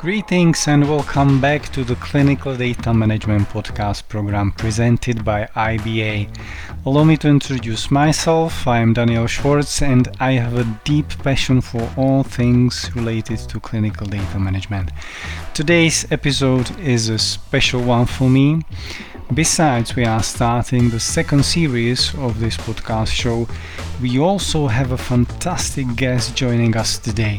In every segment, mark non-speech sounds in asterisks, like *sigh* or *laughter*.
Greetings and welcome back to the Clinical Data Management Podcast program presented by IBA. Allow me to introduce myself. I am Daniel Schwartz and I have a deep passion for all things related to clinical data management. Today's episode is a special one for me. Besides, we are starting the second series of this podcast show. We also have a fantastic guest joining us today.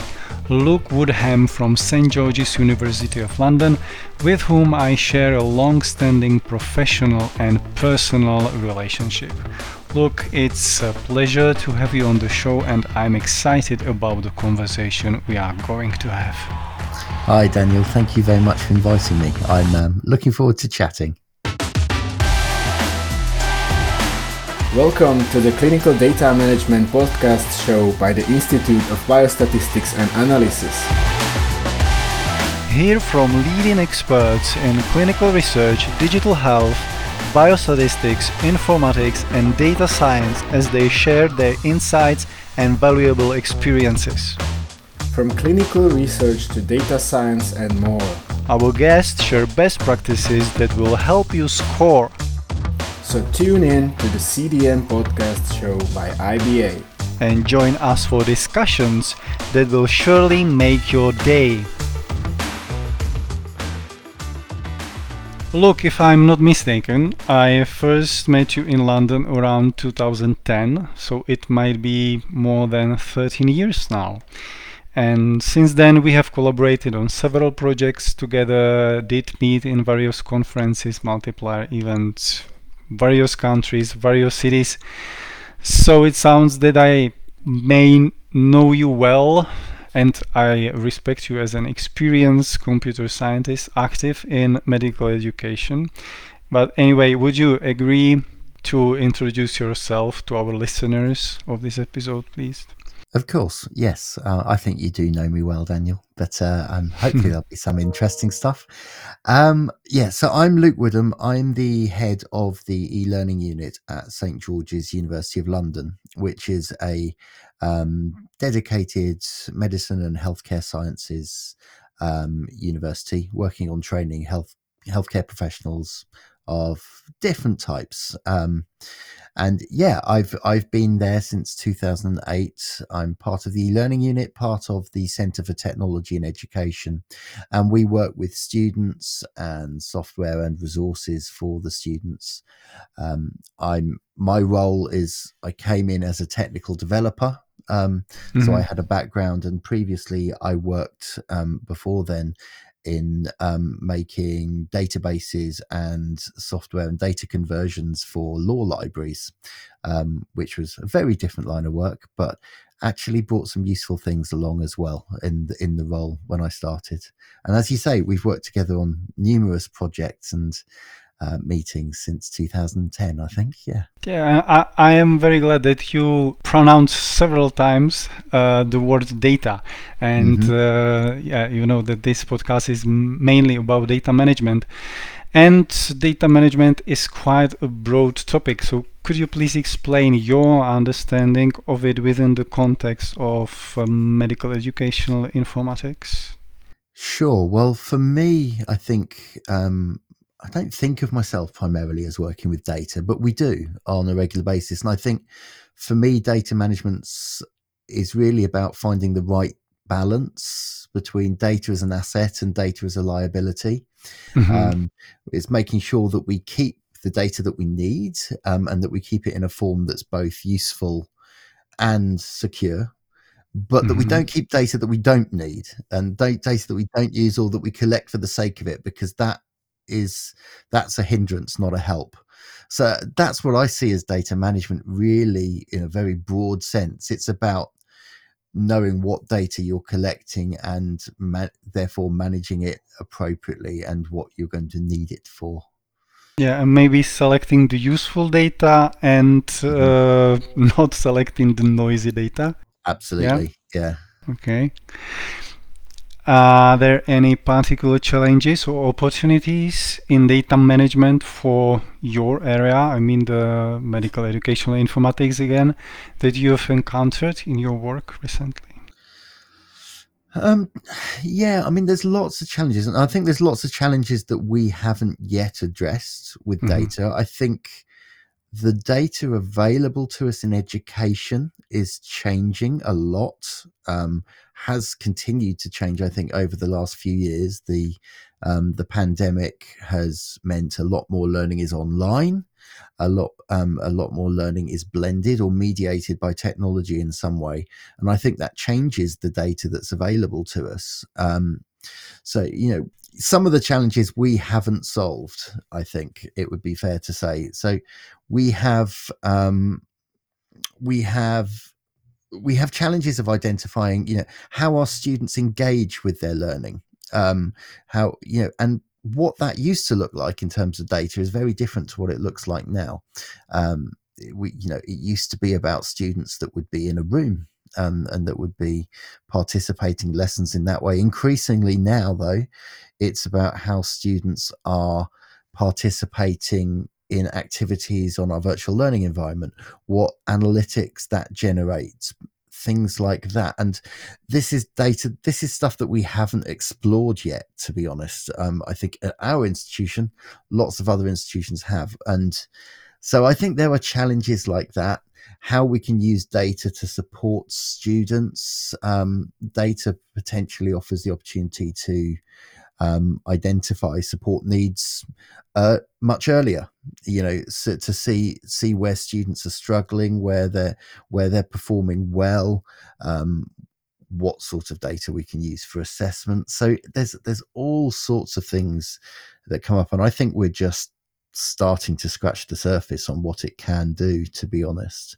Luke Woodham from St George's University of London, with whom I share a long standing professional and personal relationship. Luke, it's a pleasure to have you on the show, and I'm excited about the conversation we are going to have. Hi, Daniel. Thank you very much for inviting me. I'm um, looking forward to chatting. Welcome to the Clinical Data Management podcast show by the Institute of Biostatistics and Analysis. Hear from leading experts in clinical research, digital health, biostatistics, informatics, and data science as they share their insights and valuable experiences. From clinical research to data science and more. Our guests share best practices that will help you score so tune in to the CDM podcast show by IBA and join us for discussions that will surely make your day. Luke, if I'm not mistaken, I first met you in London around 2010, so it might be more than 13 years now. And since then, we have collaborated on several projects together, did meet in various conferences, multiplier events, various countries, various cities. So it sounds that I may know you well and I respect you as an experienced computer scientist active in medical education. But anyway, would you agree to introduce yourself to our listeners of this episode, please? Of course, yes. Uh, I think you do know me well, Daniel, but uh, um, hopefully *laughs* there'll be some interesting stuff. Um, yeah, so I'm Luke Woodham. I'm the head of the e learning unit at St George's University of London, which is a um, dedicated medicine and healthcare sciences um, university working on training health healthcare professionals of different types. Um, and yeah, I've I've been there since 2008. I'm part of the learning unit, part of the Centre for Technology and Education, and we work with students and software and resources for the students. Um, I'm my role is I came in as a technical developer. Um, mm-hmm. So I had a background, and previously I worked um, before then in um, making databases and software and data conversions for law libraries, um, which was a very different line of work, but actually brought some useful things along as well in the, in the role when I started. And as you say, we've worked together on numerous projects and uh, meetings since 2010, I think. Yeah. Yeah, I, I am very glad that you pronounced several times uh, the word data. And mm-hmm. uh, yeah, you know that this podcast is mainly about data management. And data management is quite a broad topic. So, could you please explain your understanding of it within the context of um, medical educational informatics? Sure. Well, for me, I think um, I don't think of myself primarily as working with data, but we do on a regular basis. And I think for me, data management is really about finding the right balance between data as an asset and data as a liability. Mm-hmm. Um, it's making sure that we keep the data that we need um, and that we keep it in a form that's both useful and secure but that mm-hmm. we don't keep data that we don't need and data that we don't use or that we collect for the sake of it because that is that's a hindrance, not a help. So that's what I see as data management, really, in a very broad sense. It's about knowing what data you're collecting and ma- therefore managing it appropriately and what you're going to need it for. Yeah, and maybe selecting the useful data and mm-hmm. uh, *laughs* not selecting the noisy data. Absolutely. Yeah. yeah. Okay. Are there any particular challenges or opportunities in data management for your area? I mean, the medical educational informatics again, that you have encountered in your work recently? Um, yeah, I mean, there's lots of challenges, and I think there's lots of challenges that we haven't yet addressed with Mhm. data. I think the data available to us in education is changing a lot. Um, has continued to change, I think, over the last few years. The um, the pandemic has meant a lot more learning is online. A lot, um, a lot more learning is blended or mediated by technology in some way, and I think that changes the data that's available to us. Um, so, you know, some of the challenges we haven't solved, I think it would be fair to say. So, we have um, we have we have challenges of identifying, you know, how our students engage with their learning, um, how you know, and what that used to look like in terms of data is very different to what it looks like now. Um, we, you know, it used to be about students that would be in a room um, and that would be participating lessons in that way. Increasingly now, though, it's about how students are participating in activities on our virtual learning environment, what analytics that generates, things like that. And this is data, this is stuff that we haven't explored yet, to be honest. Um, I think at our institution, lots of other institutions have. And so I think there are challenges like that. How we can use data to support students. Um, data potentially offers the opportunity to um, identify support needs uh, much earlier. You know, so to see see where students are struggling, where they're where they're performing well, um, what sort of data we can use for assessment. So there's there's all sorts of things that come up, and I think we're just starting to scratch the surface on what it can do. To be honest.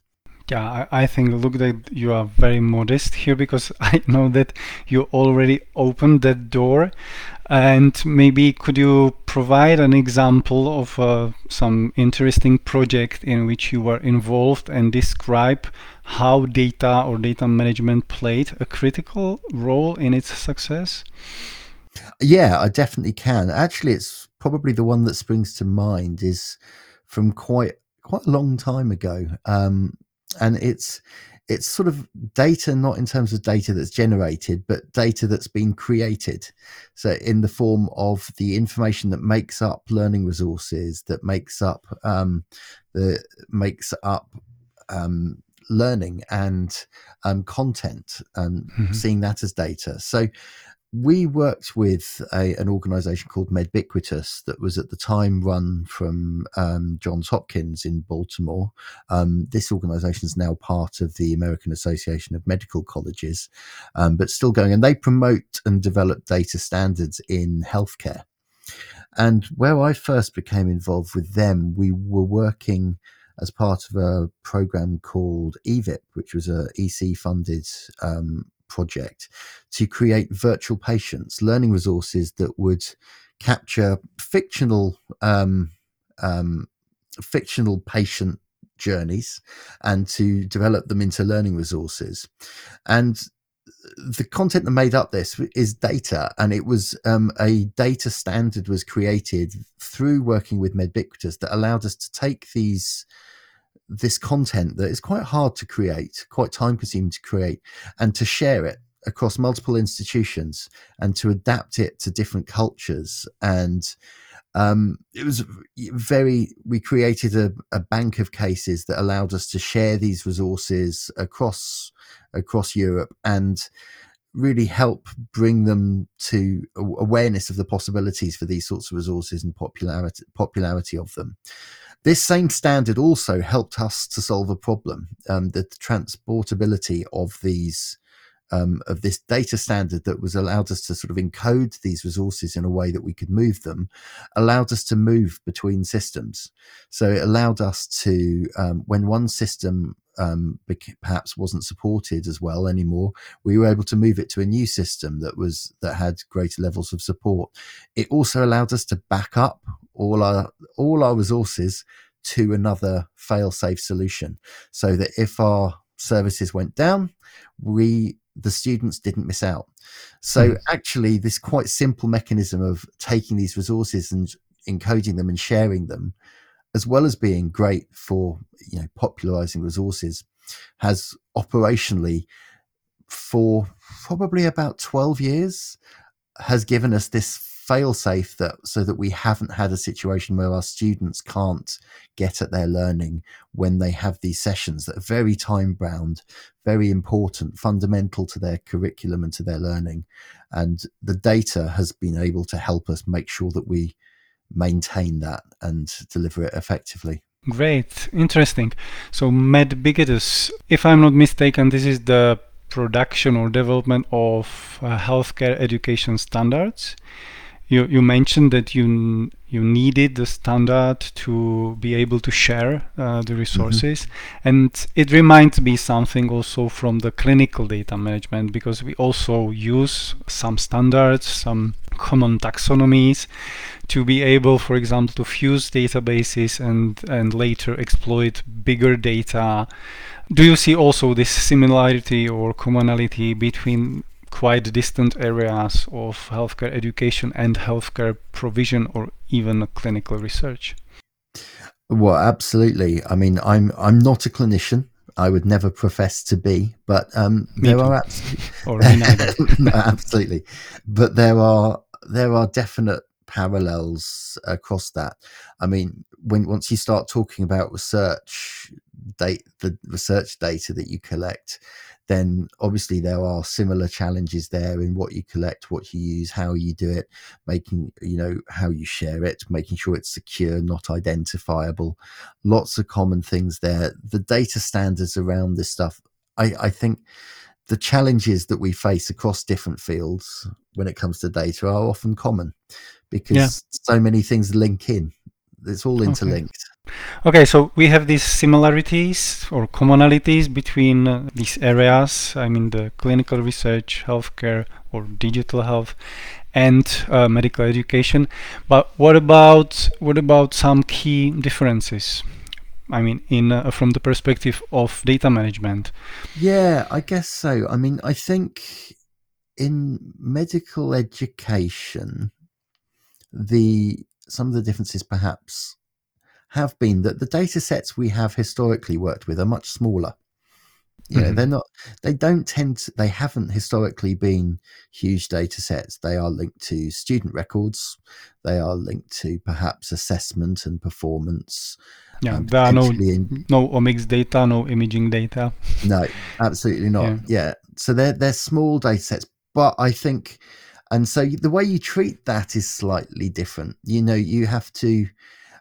Yeah, I, I think Luke that you are very modest here because *laughs* I know that you already opened that door. And maybe could you provide an example of uh, some interesting project in which you were involved and describe how data or data management played a critical role in its success? Yeah, I definitely can. Actually, it's probably the one that springs to mind is from quite quite a long time ago. Um, and it's it's sort of data not in terms of data that's generated but data that's been created so in the form of the information that makes up learning resources that makes up um, the makes up um, learning and um, content and Mhm. seeing that as data so we worked with a, an organization called Medbiquitous that was at the time run from um, Johns Hopkins in Baltimore. Um, this organization is now part of the American Association of Medical Colleges, um, but still going. And they promote and develop data standards in healthcare. And where I first became involved with them, we were working as part of a program called EVIP, which was a EC funded um, project to create virtual patients, learning resources that would capture fictional um, um, fictional patient journeys and to develop them into learning resources. And the content that made up this is data, and it was um, a data standard was created through working with Medbiquitous that allowed us to take these this content that is quite hard to create, quite time consuming to create, and to share it across multiple institutions and to adapt it to different cultures. And um, it was very, we created a, a bank of cases that allowed us to share these resources across across Europe and really help bring them to awareness of the possibilities for these sorts of resources and popularity popularity of them. This same standard also helped us to solve a problem: um, the transportability of these um, of this data standard that was allowed us to sort of encode these resources in a way that we could move them, allowed us to move between systems. So it allowed us to, um, when one system um, perhaps wasn't supported as well anymore, we were able to move it to a new system that was that had greater levels of support. It also allowed us to back up all our all our resources to another fail-safe solution, so that if our services went down, we the students didn't miss out. So mm. actually, this quite simple mechanism of taking these resources and encoding them and sharing them, as well as being great for you know popularizing resources, has operationally for probably about 12 years has given us this fail-safe that so that we haven't had a situation where our students can't get at their learning when they have these sessions that are very time bound very important fundamental to their curriculum and to their learning and the data has been able to help us make sure that we maintain that and deliver it effectively Great, interesting. So, Medbiquitous, if I'm not mistaken, this is the production or development of uh, healthcare education standards. You, you mentioned that you you needed the standard to be able to share uh, the resources, mm-hmm. and it reminds me something also from the clinical data management because we also use some standards, some common taxonomies to be able, for example, to fuse databases and and later exploit bigger data. Do you see also this similarity or commonality between quite distant areas of healthcare education and healthcare provision or even clinical research. Well, absolutely. I mean, I'm I'm not a clinician. I would never profess to be, but um, there are *laughs* absolutely, *laughs* no, absolutely, but there are there are definite parallels across that. I mean, when once you start talking about research, date the research data that you collect, then obviously there are similar challenges there in what you collect, what you use, how you do it, making, you know, how you share it, making sure it's secure, not identifiable. Lots of common things there. The data standards around this stuff, I, I think the challenges that we face across different fields when it comes to data are often common because yeah. so many things link in. It's all interlinked. Okay. So we have these similarities or commonalities between uh, these areas. I mean, the clinical research, healthcare, or digital health, and uh, medical education. But what about what about some key differences? I mean, in uh, from the perspective of data management. Yeah, I guess so. I mean, I think in medical education, the some of the differences perhaps have been that the data sets we have historically worked with are much smaller. You know, mm-hmm. they're not, they don't tend to, they haven't historically been huge data sets. They are linked to student records. They are linked to perhaps assessment and performance. Yeah, um, there are no, in, no omics data, no imaging data. No, absolutely not. Yeah. yeah. So they're, they're small data sets, but I think, and so the way you treat that is slightly different. You know, you have to,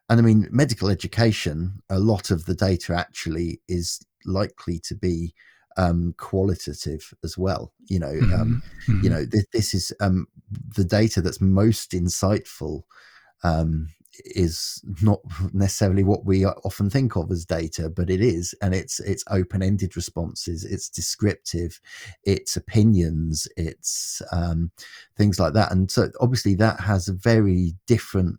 and I mean, medical education, a lot of the data actually is likely to be um, qualitative as well. You know, mm-hmm. Um, mm-hmm. you know, th- this is um, the data that's most insightful. Um, is not necessarily what we often think of as data, but it is, and it's it's open-ended responses, it's descriptive, it's opinions, it's um, things like that, and so obviously that has a very different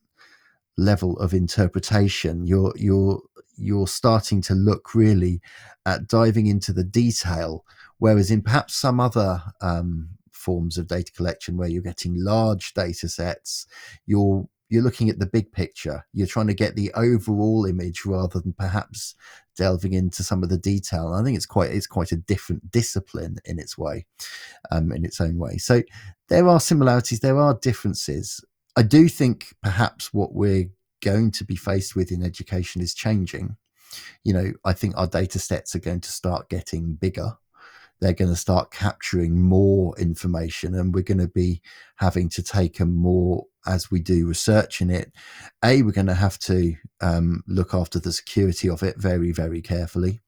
level of interpretation. You're you're you're starting to look really at diving into the detail, whereas in perhaps some other um, forms of data collection where you're getting large data sets, you're you're looking at the big picture. You're trying to get the overall image rather than perhaps delving into some of the detail. And I think it's quite it's quite a different discipline in its way, um, in its own way. So there are similarities, there are differences, I do think perhaps what we're going to be faced with in education is changing. You know, I think our data sets are going to start getting bigger. They're going to start capturing more information, and we're going to be having to take a more as we do research in it. A, we're going to have to um, look after the security of it very, very carefully.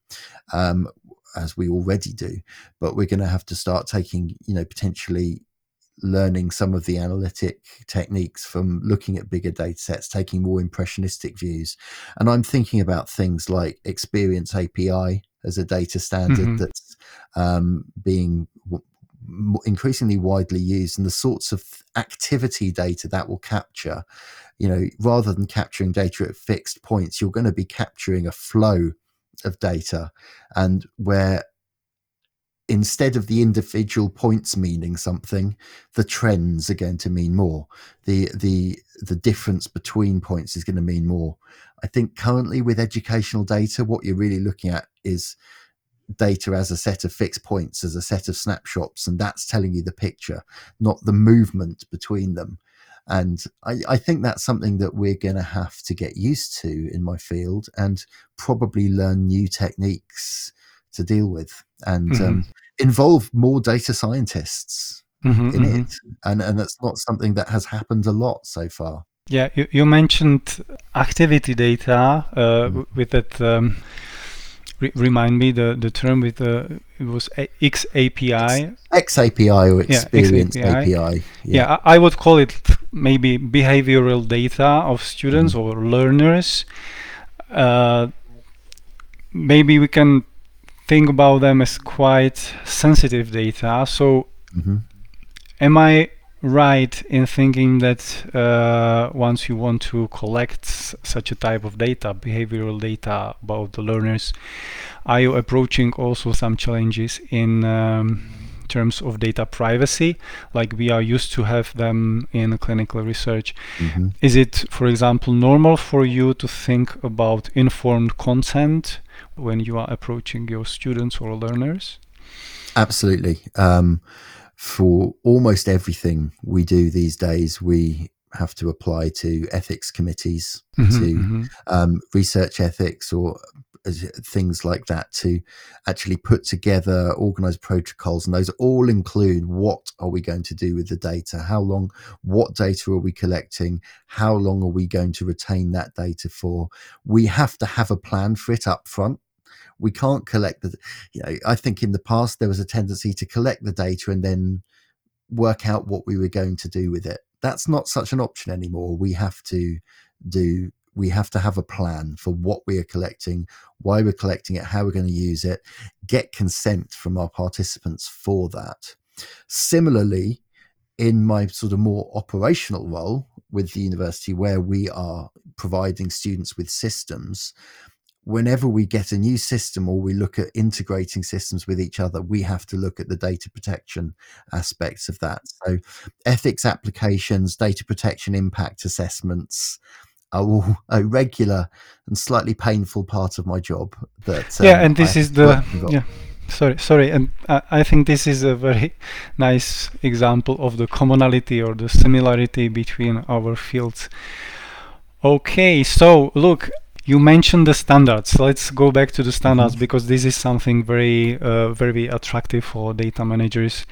Um, as we already do, but we're going to have to start taking, you know, potentially learning some of the analytic techniques from looking at bigger data sets, taking more impressionistic views. And I'm thinking about things like Experience API as a data standard mm-hmm. that's um, being w- increasingly widely used and the sorts of activity data that will capture. You know, rather than capturing data at fixed points, you're going to be capturing a flow of data and where instead of the individual points meaning something the trends are going to mean more the the the difference between points is going to mean more i think currently with educational data what you're really looking at is data as a set of fixed points, as a set of snapshots, and that's telling you the picture, not the movement between them. And I, I think that's something that we're going to have to get used to in my field and probably learn new techniques to deal with and mm-hmm. um, involve more data scientists mm-hmm, in mm-hmm. it. And, and that's not something that has happened a lot so far. Yeah, you, you mentioned activity data uh, mm-hmm. with that. Um, re- remind me the, the term with the it was X API. X API or experience yeah, API. API. Yeah. yeah, I would call it maybe behavioral data of students mm. or learners. Uh, maybe we can think about them as quite sensitive data. So, mm-hmm. am I right in thinking that uh, once you want to collect such a type of data, behavioral data about the learners, are you approaching also some challenges in um, terms of data privacy, like we are used to have them in clinical research? Mm-hmm. Is it, for example, normal for you to think about informed consent when you are approaching your students or learners? Absolutely. Um, for almost everything we do these days, we have to apply to ethics committees, mm-hmm, to mm-hmm. Um, research ethics, or uh, things like that to actually put together organized protocols and those all include what are we going to do with the data how long what data are we collecting how long are we going to retain that data for we have to have a plan for it up front we can't collect the you know i think in the past there was a tendency to collect the data and then work out what we were going to do with it. That's not such an option anymore. We have to do we have to have a plan for what we are collecting why we're collecting it how we're going to use it get consent from our participants for that. Similarly in my sort of more operational role with the university where we are providing students with systems whenever we get a new system or we Luke at integrating systems with each other, we have to look at the data protection aspects of that. So, ethics applications, data protection impact assessments are all *laughs* a regular and slightly painful part of my job. That um, yeah, and this is the yeah. Sorry, sorry, and I, I think this is a very *laughs* nice example of the commonality or the similarity between our fields. Okay, so look, you mentioned the standards. Let's go back to the standards mm-hmm. because this is something very, uh, very attractive for data managers.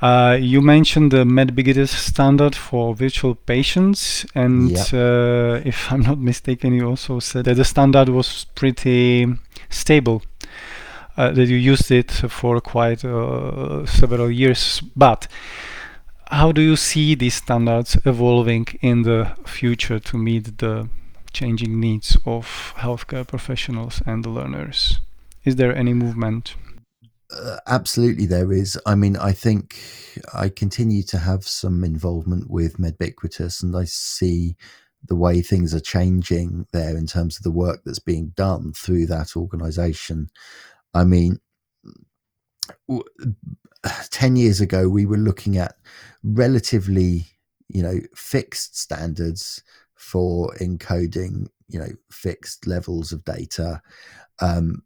Uh, you mentioned the Medbiquitous standard for virtual patients, and yep. uh, if I'm not mistaken, you also said that the standard was pretty stable. Uh, that you used it for quite uh, several years, but how do you see these standards evolving in the future to meet the changing needs of healthcare professionals and the learners? Is there any movement? Uh, absolutely, there is. I mean, I think I continue to have some involvement with Medbiquitous, and I see the way things are changing there in terms of the work that's being done through that organization. I mean, 10 years ago, we were looking at relatively, you know, fixed standards for encoding, you know, fixed levels of data. Um,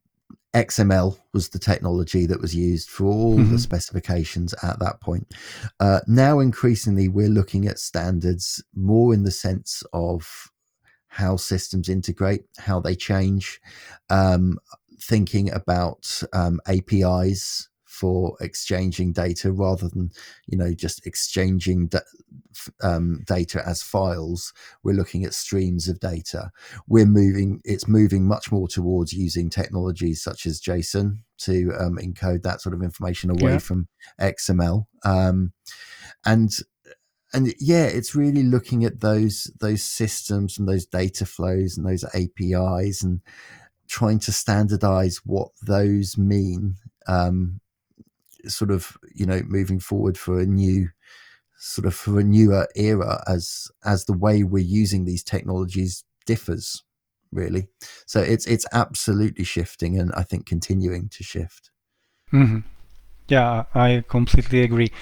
XML was the technology that was used for all mm-hmm. the specifications at that point. Uh, now, increasingly, we're looking at standards more in the sense of how systems integrate, how they change, um, thinking about um, APIs for exchanging data rather than you know just exchanging da- um, data as files. We're looking at streams of data. We're moving it's moving much more towards using technologies such as json to um, encode that sort of information away yeah. from xml um, and and yeah it's really looking at those those systems and those data flows and those apis and trying to standardize what those mean um, sort of you know moving forward for a new sort of for a newer era as as the way we're using these technologies differs really so it's it's absolutely shifting and i think continuing to shift mm-hmm. Yeah, I completely agree.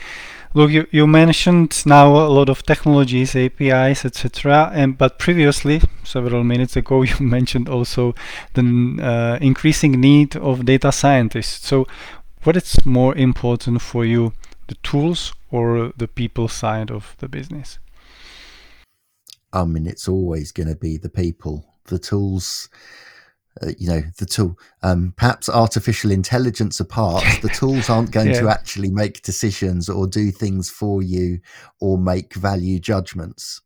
Luke, you, you mentioned now a lot of technologies, APIs, etc. And but previously, several minutes ago, *laughs* you mentioned also the uh, increasing need of data scientists. So, what is more important for you, the tools or the people side of the business? I mean, it's always going to be the people. The tools uh, you know the tool. Um, perhaps artificial intelligence apart the *laughs* tools aren't going yeah. to actually make decisions or do things for you or make value judgments.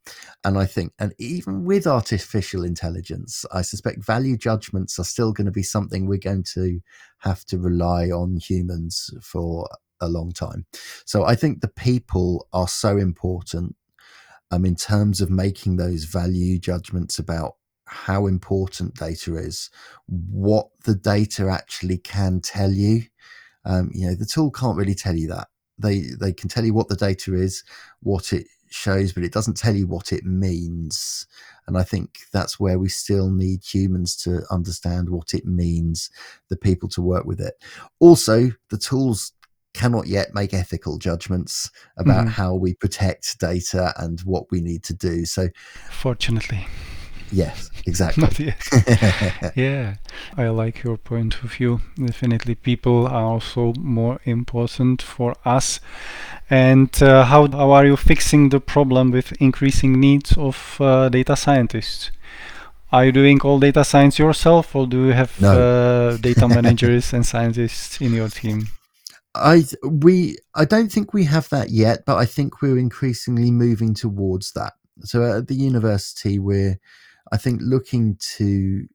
And i think and even with artificial intelligence i suspect value judgments are still going to be something we're going to have to rely on humans for a long time. So i think the people are so important um, in terms of making those value judgments about how important data is, what the data actually can tell you. Um, you know, the tool can't really tell you that. They they can tell you what the data is, what it shows, but it doesn't tell you what it means. And I think that's where we still need humans to understand what it means, the people to work with it. Also, the tools cannot yet make ethical judgments about mm-hmm. how we protect data and what we need to do. So, fortunately, Yes, exactly. *laughs* *laughs* yeah, I like your point of view. Definitely, people are also more important for us. And uh, how, how are you fixing the problem with increasing needs of uh, data scientists? Are you doing all data science yourself, or do you have no. uh, data managers and scientists in your team? I we I don't think we have that yet, but I think we're increasingly moving towards that. So at the university, we're I think looking to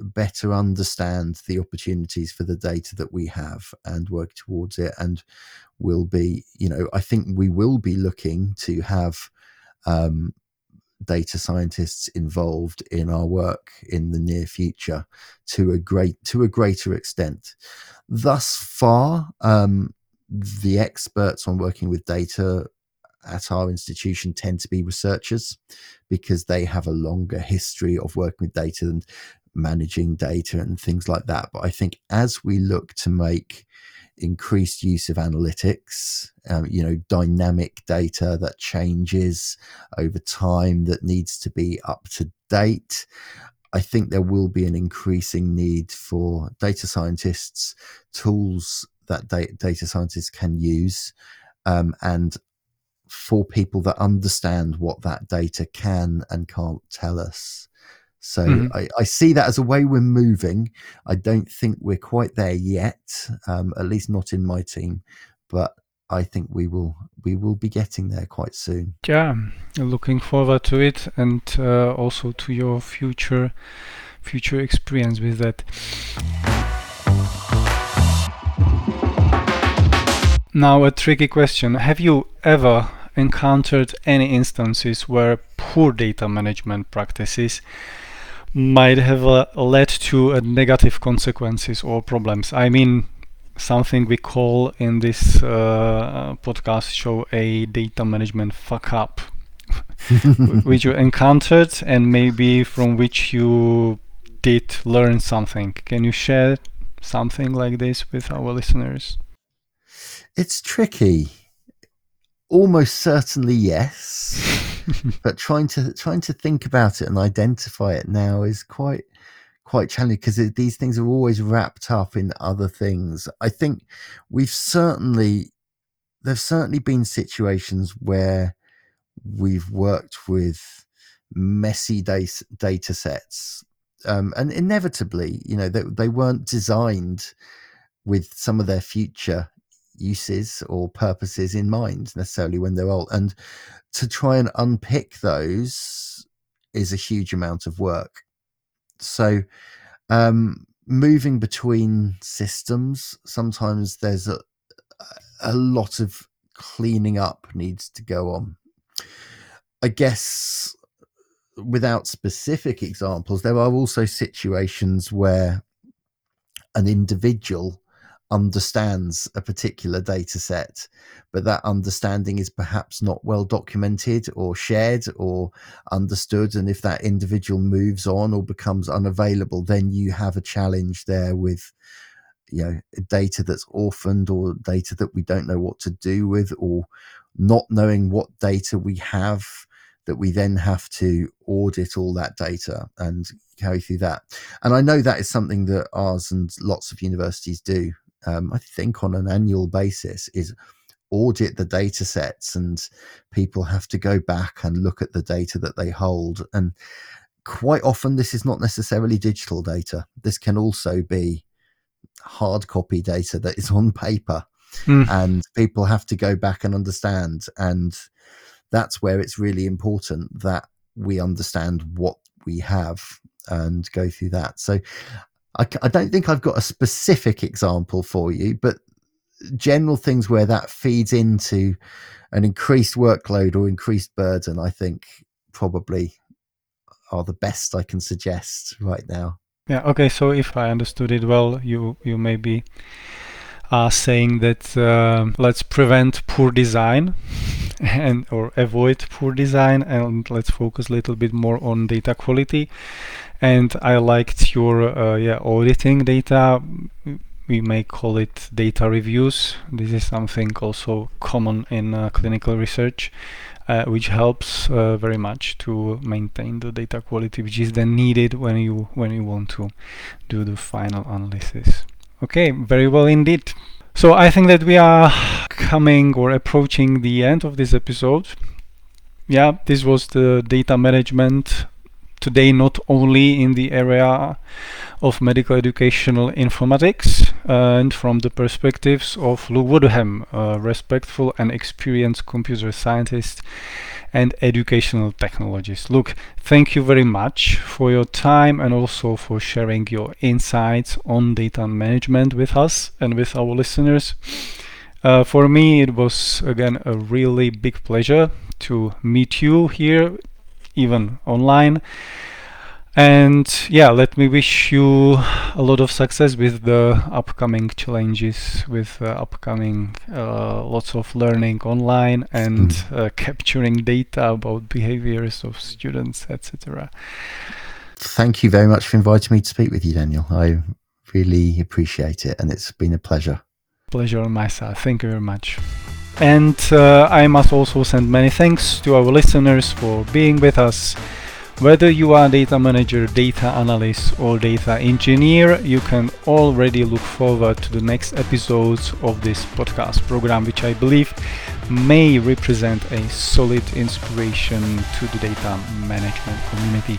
better understand the opportunities for the data that we have and work towards it and will be you know i think we will be looking to have um, data scientists involved in our work in the near future to a great to a greater extent. Thus far um, the experts on working with data at our institution tend to be researchers because they have a longer history of working with data and managing data and things like that. But I think as we look to make increased use of analytics, um, you know, dynamic data that changes over time that needs to be up to date. I think there will be an increasing need for data scientists, tools that data scientists can use, um, and for people that understand what that data can and can't tell us. So mm-hmm. I, I, see that as a way we're moving. I don't think we're quite there yet, um, at least not in my team, but I think we will we will be getting there quite soon. Yeah, looking forward to it, and uh, also to your future future experience with that. Now, a tricky question: Have you ever encountered any instances where poor data management practices might have uh, led to uh, negative consequences or problems. I mean, something we call in this uh, podcast show a data management fuck up, *laughs* which you encountered and maybe from which you did learn something. Can you share something like this with our listeners? It's tricky almost certainly yes *laughs* but trying to trying to think about it and identify it now is quite quite challenging because these things are always wrapped up in other things. I think we've certainly there's certainly been situations where we've worked with messy data, data sets um, and inevitably you know they, they weren't designed with some of their future uses or purposes in mind necessarily when they're old. And to try and unpick those is a huge amount of work. So, um, moving between systems, sometimes there's a, a lot of cleaning up needs to go on. I guess without specific examples, there are also situations where an individual understands a particular data set, but that understanding is perhaps not well documented or shared or understood. And if that individual moves on or becomes unavailable, then you have a challenge there with you know data that's orphaned or data that we don't know what to do with or not knowing what data we have that we then have to audit all that data and carry through that. And I know that is something that ours and lots of universities do. Um, I think on an annual basis is audit the data sets and people have to go back and look at the data that they hold. And quite often this is not necessarily digital data. This can also be hard copy data that is on paper mm. and people have to go back and understand. And that's where it's really important that we understand what we have and go through that. So I, I don't think i've got a specific example for you but general things where that feeds into an increased workload or increased burden i think probably are the best i can suggest right now. Yeah okay so if i understood it well you you maybe are saying that uh, let's prevent poor design *laughs* and or avoid poor design and let's focus a little bit more on data quality and i liked your uh, yeah auditing data we may call it data reviews this is something also common in uh, clinical research uh, which helps uh, very much to maintain the data quality which is then needed when you when you want to do the final analysis Okay, very well indeed. So I think that we are coming or approaching the end of this episode. Yeah, this was the data management today not only in the area of medical educational informatics uh, and from the perspectives of Luke Woodham, a respectful and experienced computer scientist and educational technologist. Luke, thank you very much for your time and also for sharing your insights on data management with us and with our listeners. Uh, for me, it was again a really big pleasure to meet you here, even online. And yeah, let me wish you a lot of success with the upcoming challenges, with uh, upcoming uh, lots of learning online and mm. uh, capturing data about behaviors of students, etc. Thank you very much for inviting me to speak with you, Daniel. I really appreciate it, and it's been a pleasure. Pleasure on my side. Thank you very much. And uh, I must also send many thanks to our listeners for being with us. Whether you are data manager, data analyst or data engineer, you can already look forward to the next episodes of this podcast program, which I believe may represent a solid inspiration to the data management community.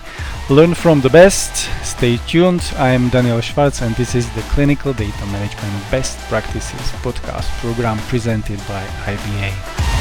Learn from the best, stay tuned. I am Daniel Schwartz and this is the Clinical Data Management Best Practices podcast program presented by IBA.